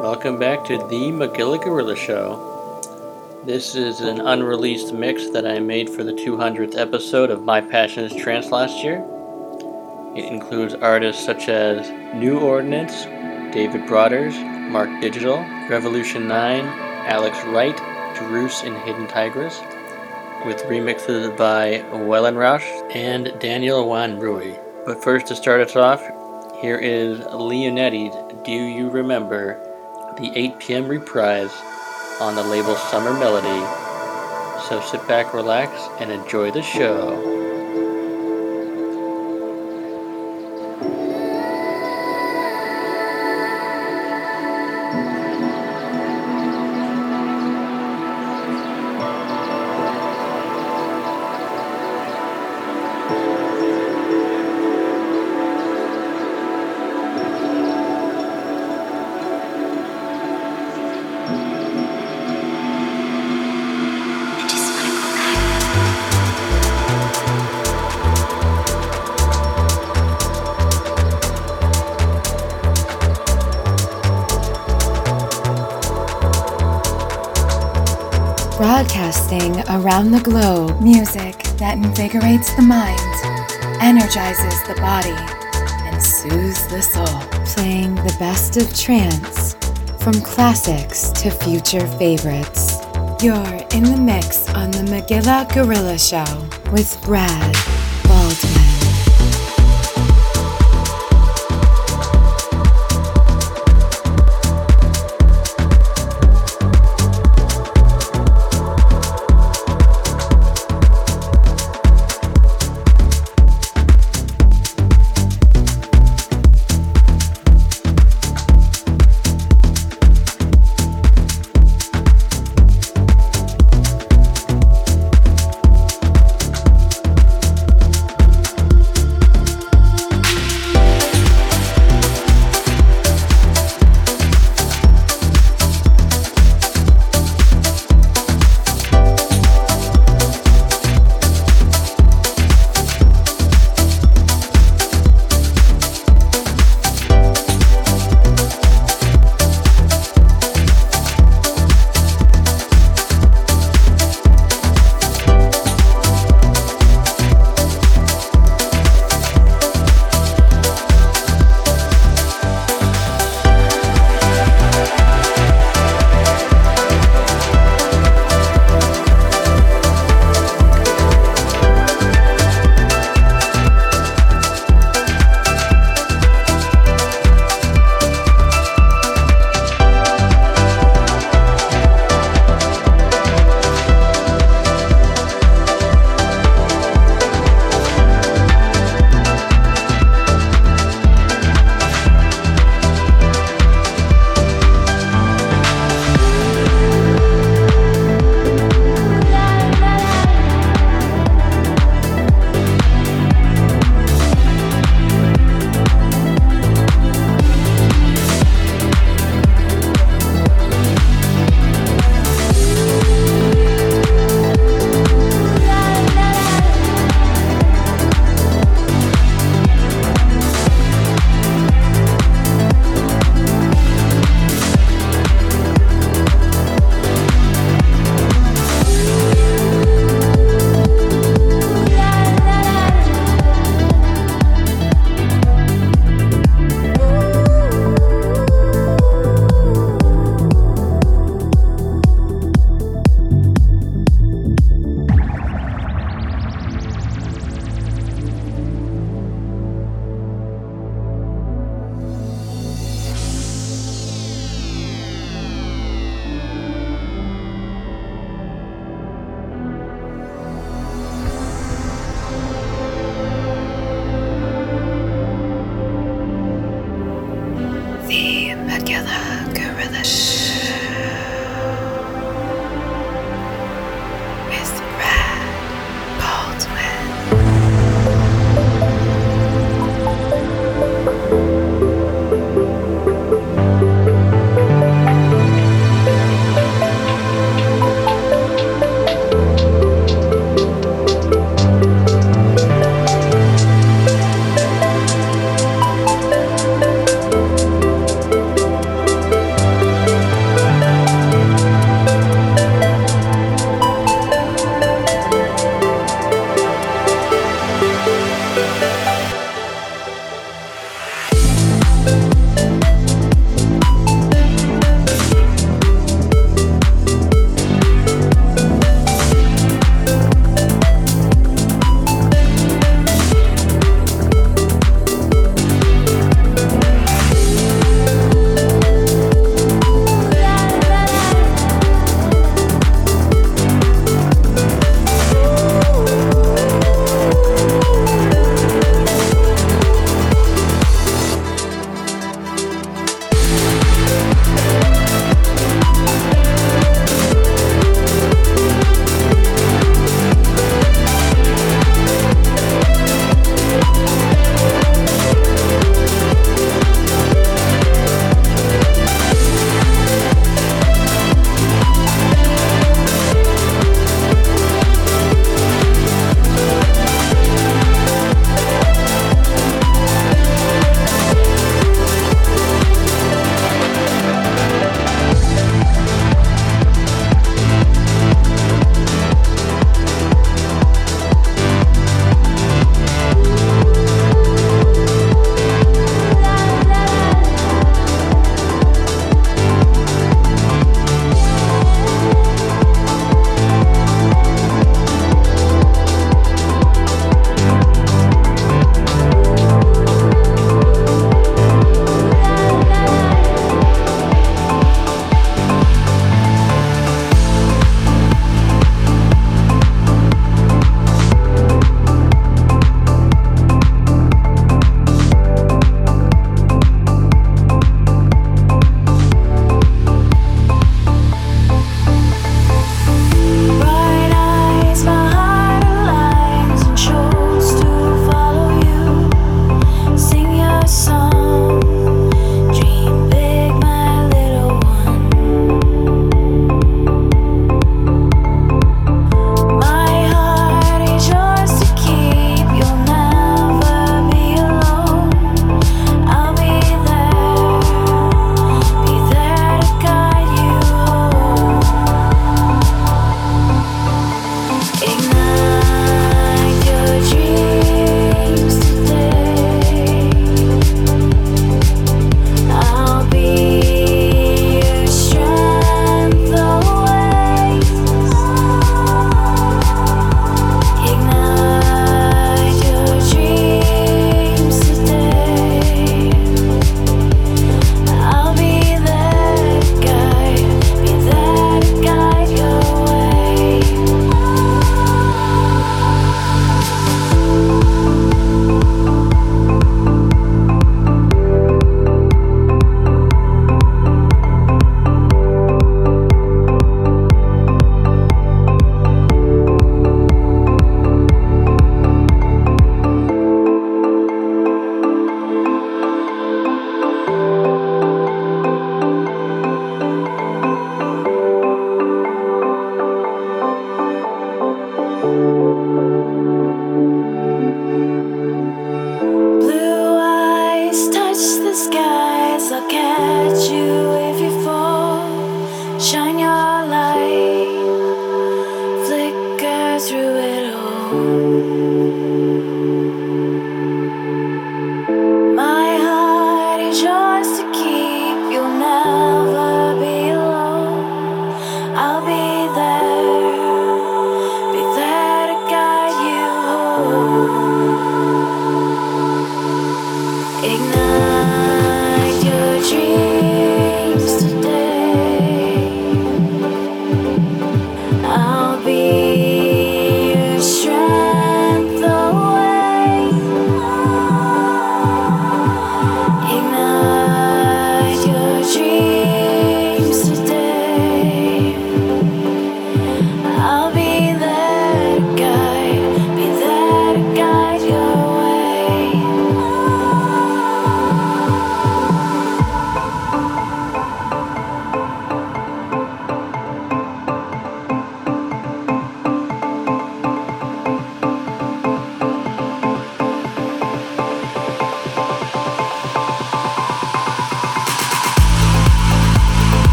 Welcome back to the Magilla Gorilla Show. This is an unreleased mix that I made for the 200th episode of My Passion is Trance last year. It includes artists such as New Ordinance, David Broaders, Mark Digital, Revolution 9, Alex Wright, Druce and Hidden Tigress, with remixes by Wellenrausch and Daniel Wanrooy. But first, to start us off, here is Leonetti's Do You Remember, the 8 p.m. reprise on the label Summer Melody. So sit back, relax, and enjoy the show. The globe. Music that invigorates the mind, energizes the body, and soothes the soul. Playing the best of trance, from classics to future favorites. You're in the mix on the Magilla Gorilla Show with Brad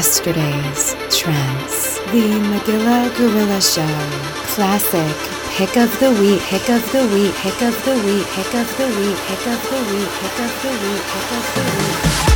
yesterday's trance. The Magilla Gorilla Show. Classic pick of the week, pick of the week, pick of the week, pick of the week, pick of the week, pick of the week, pick of the week.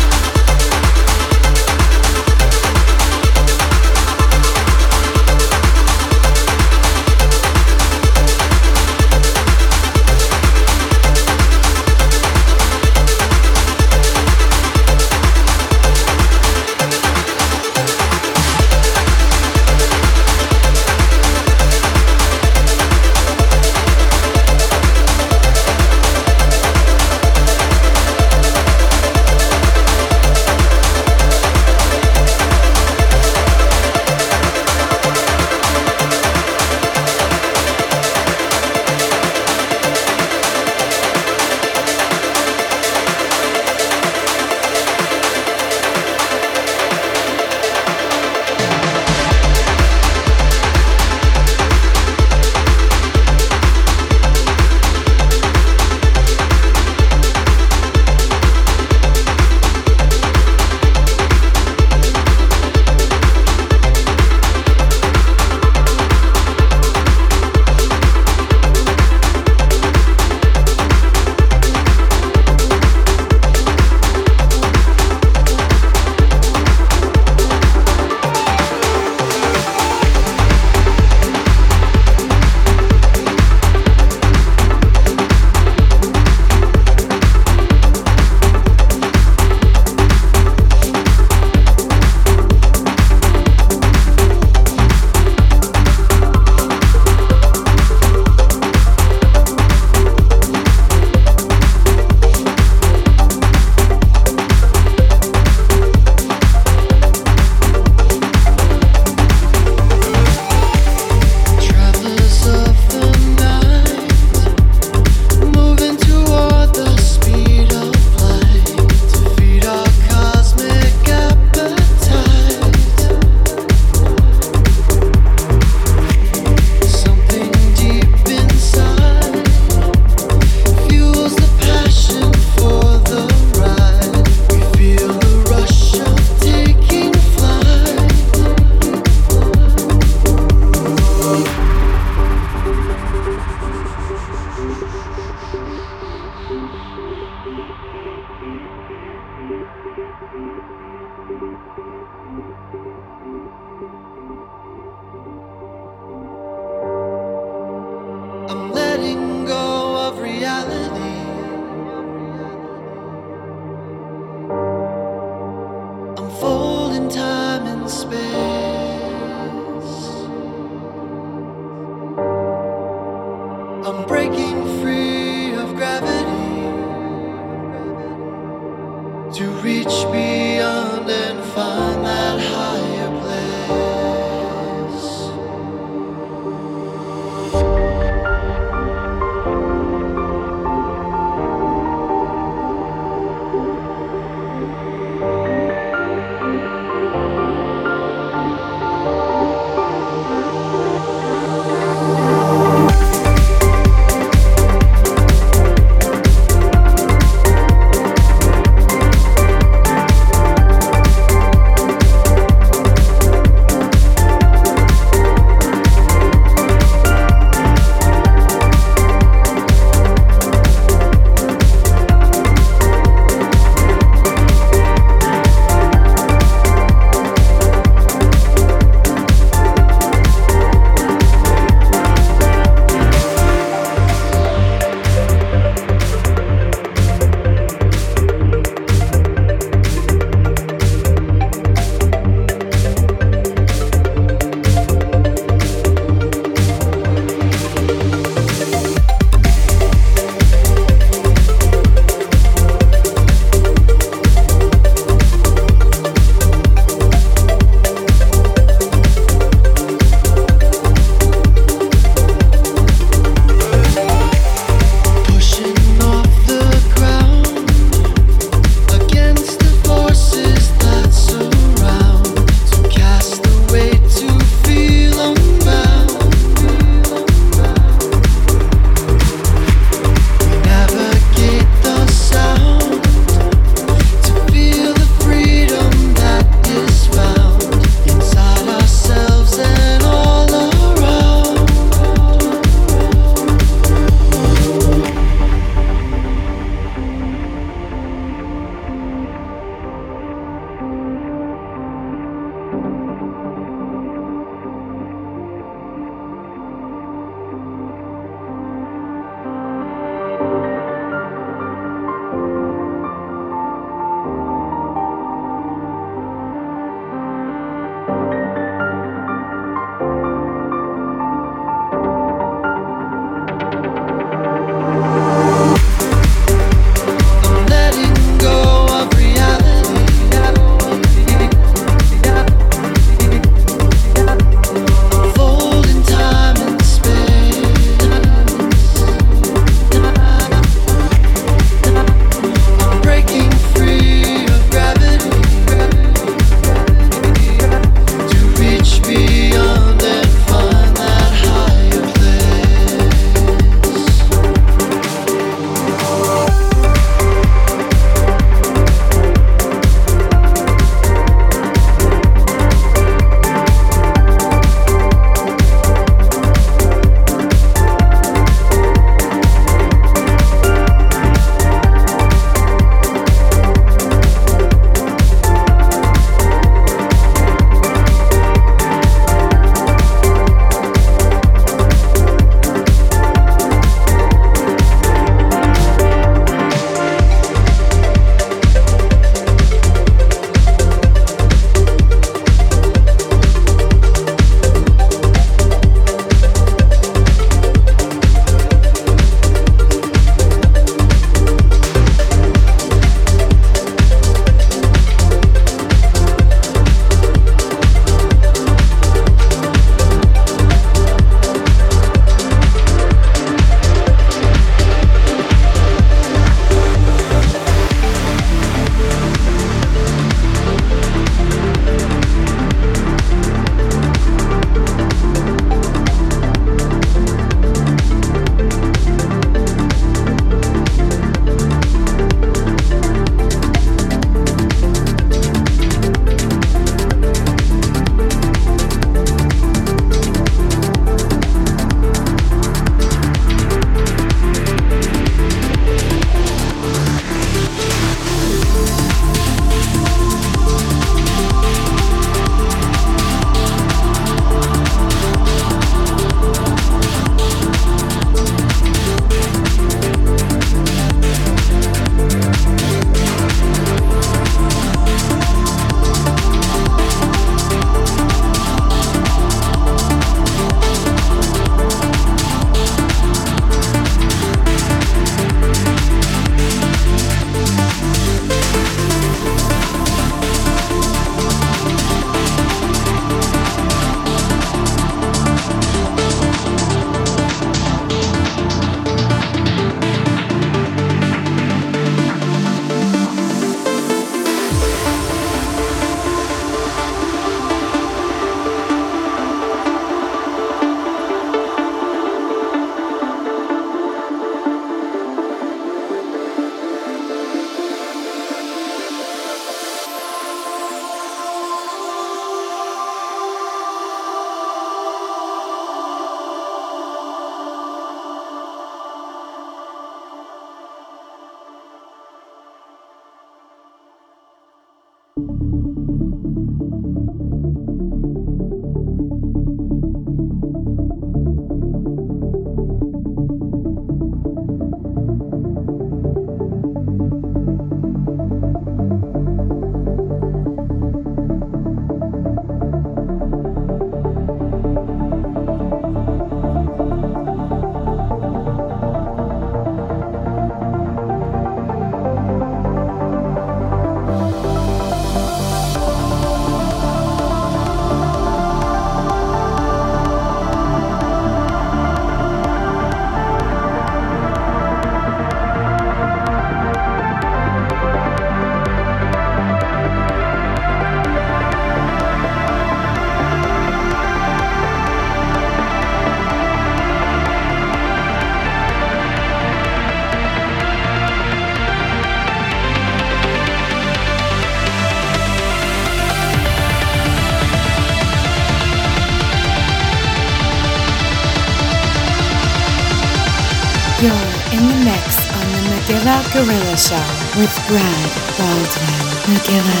With Brad Baldwin. Magilla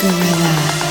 Gorilla.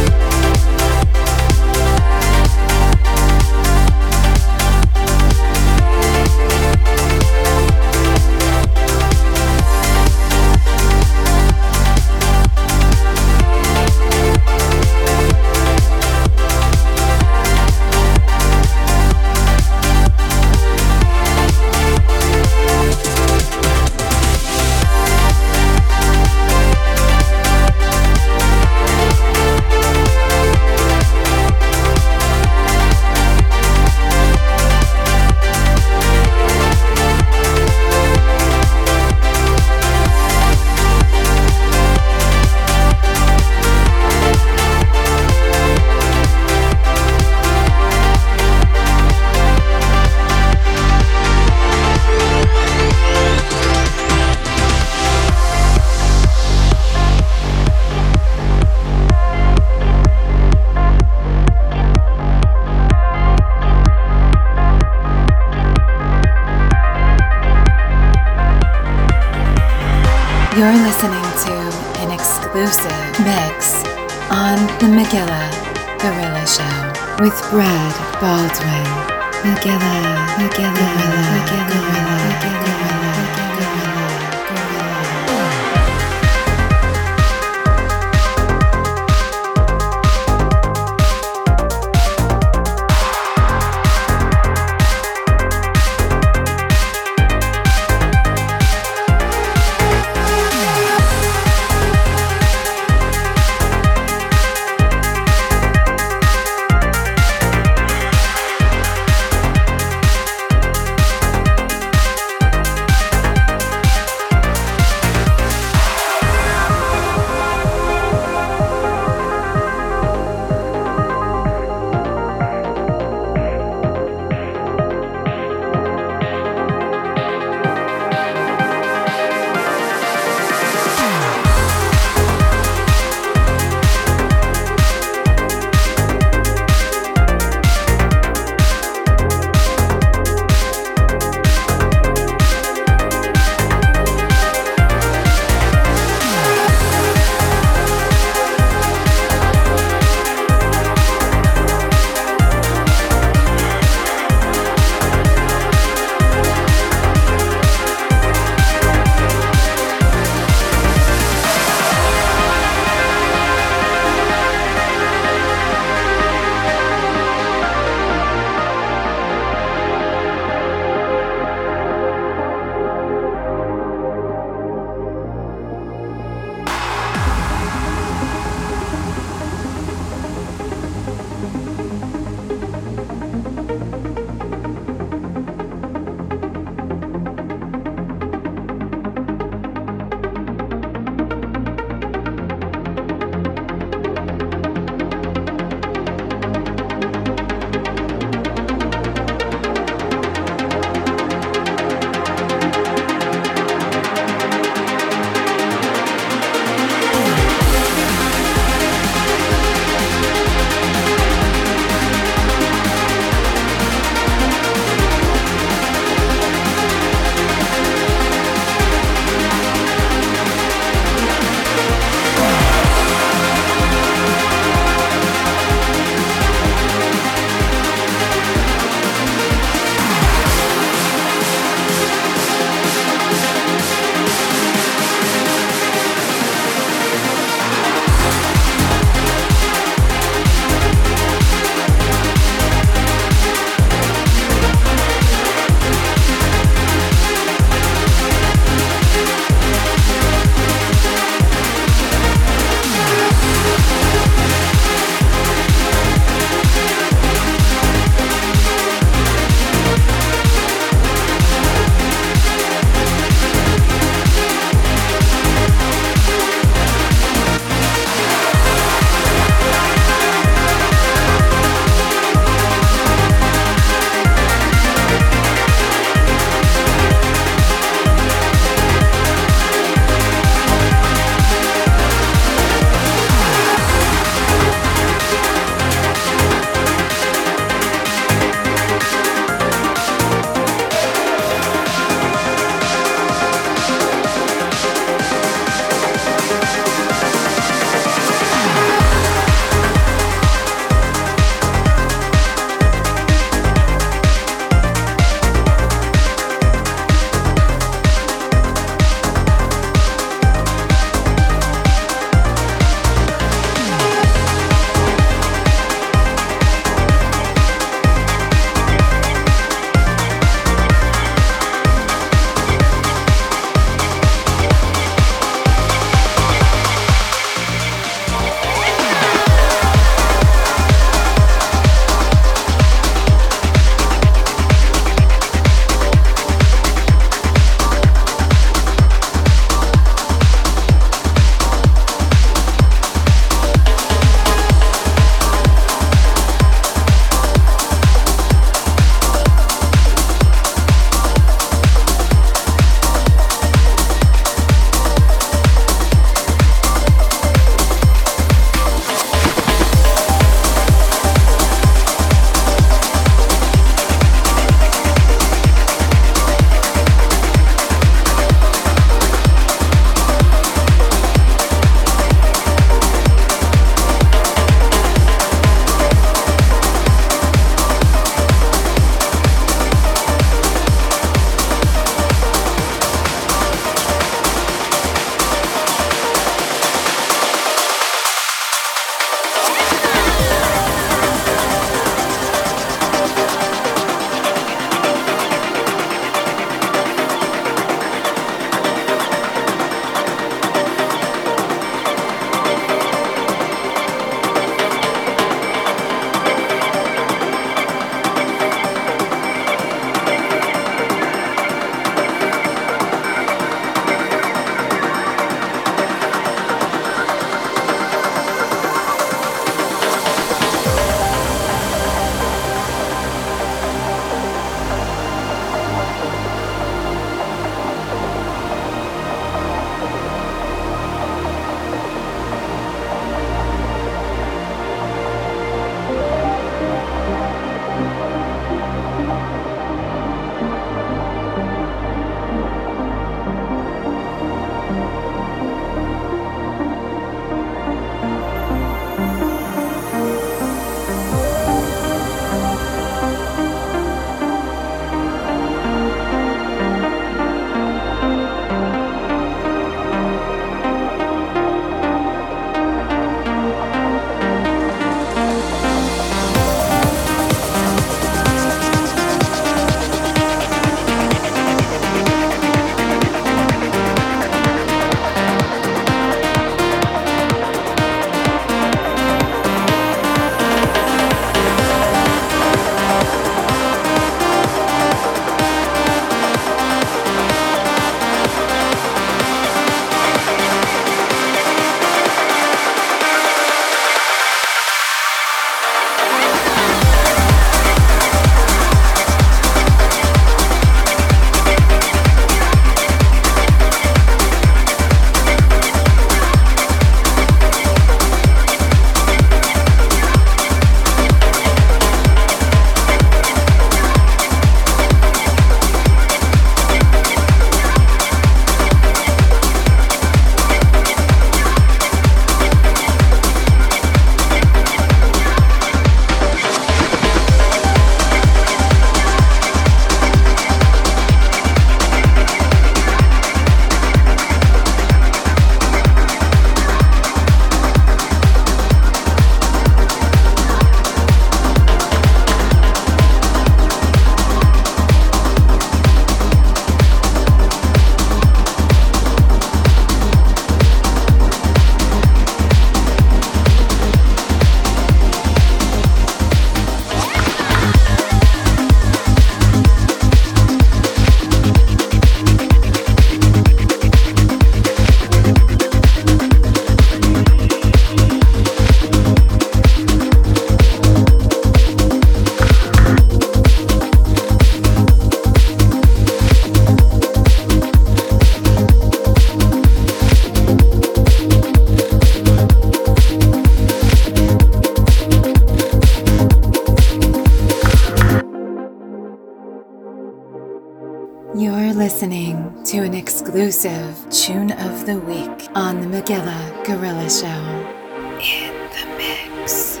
Show. In the mix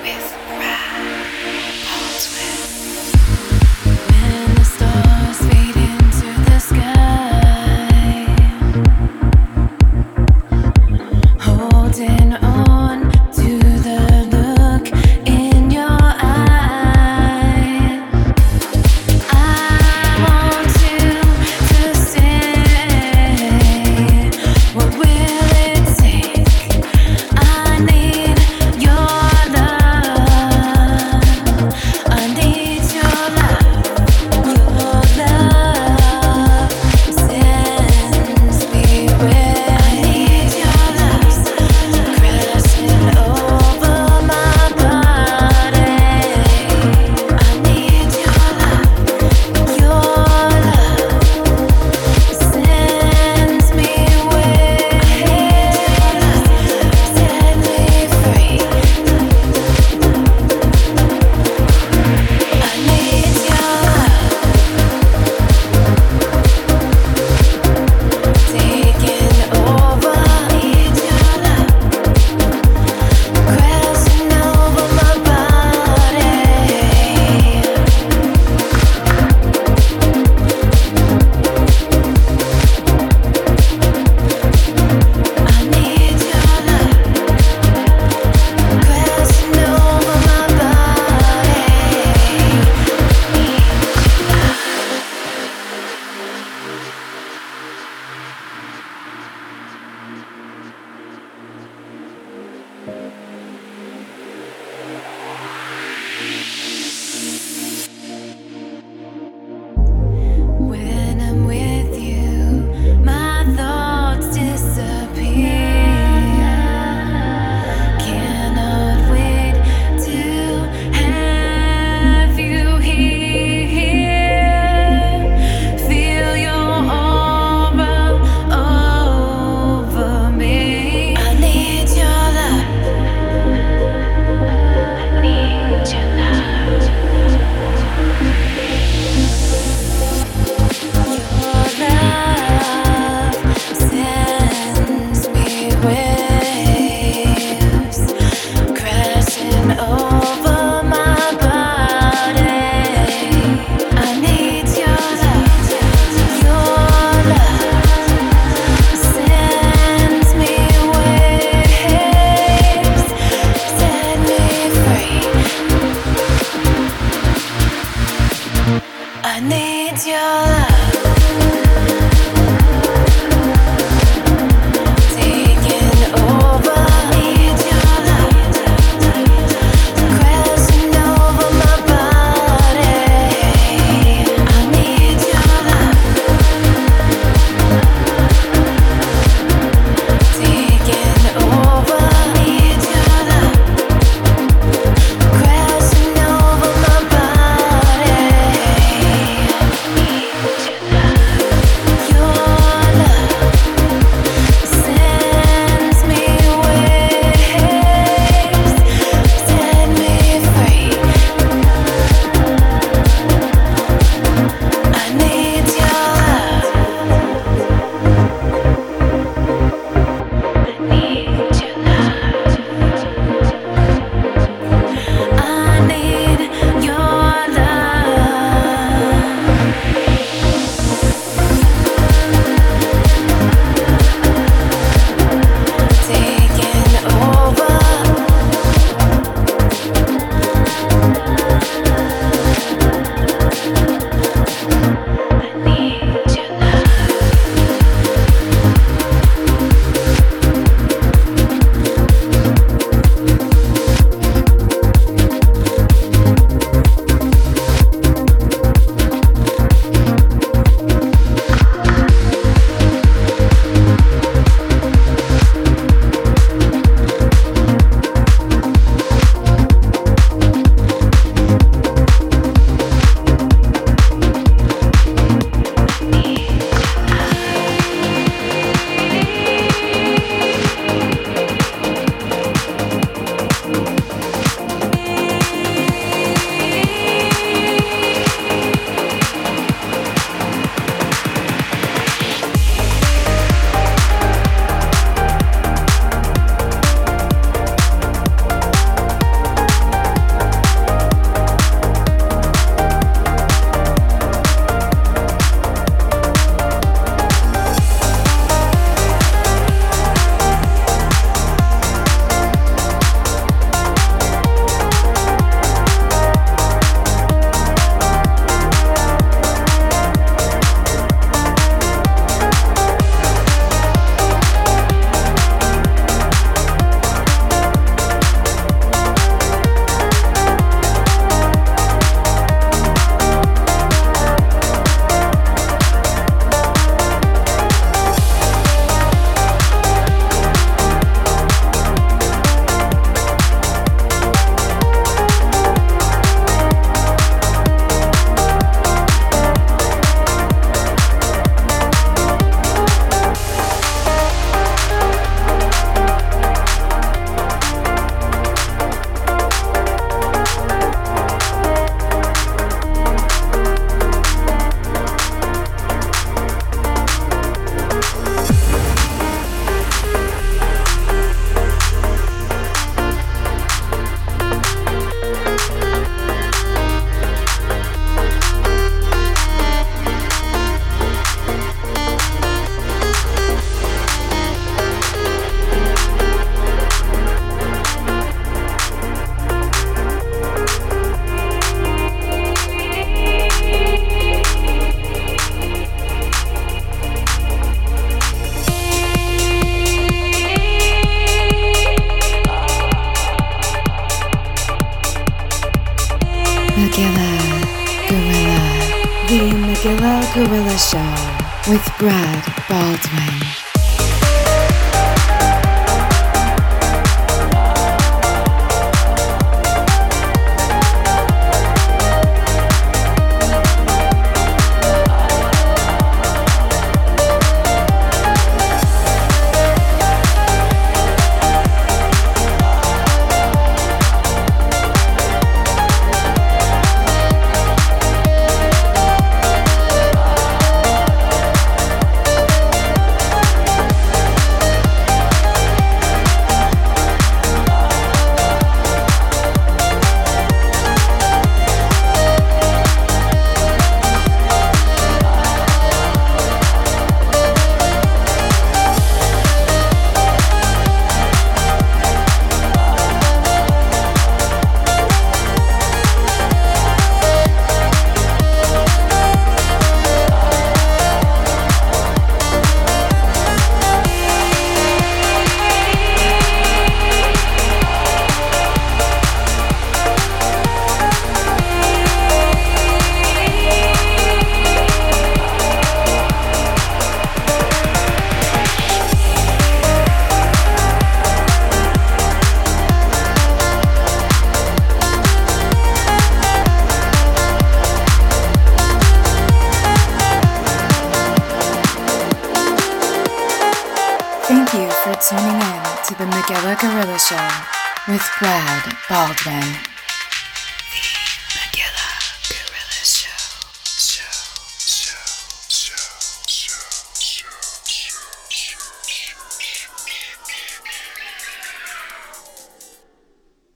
with Brad. Gorilla Show with Brad Baldwin.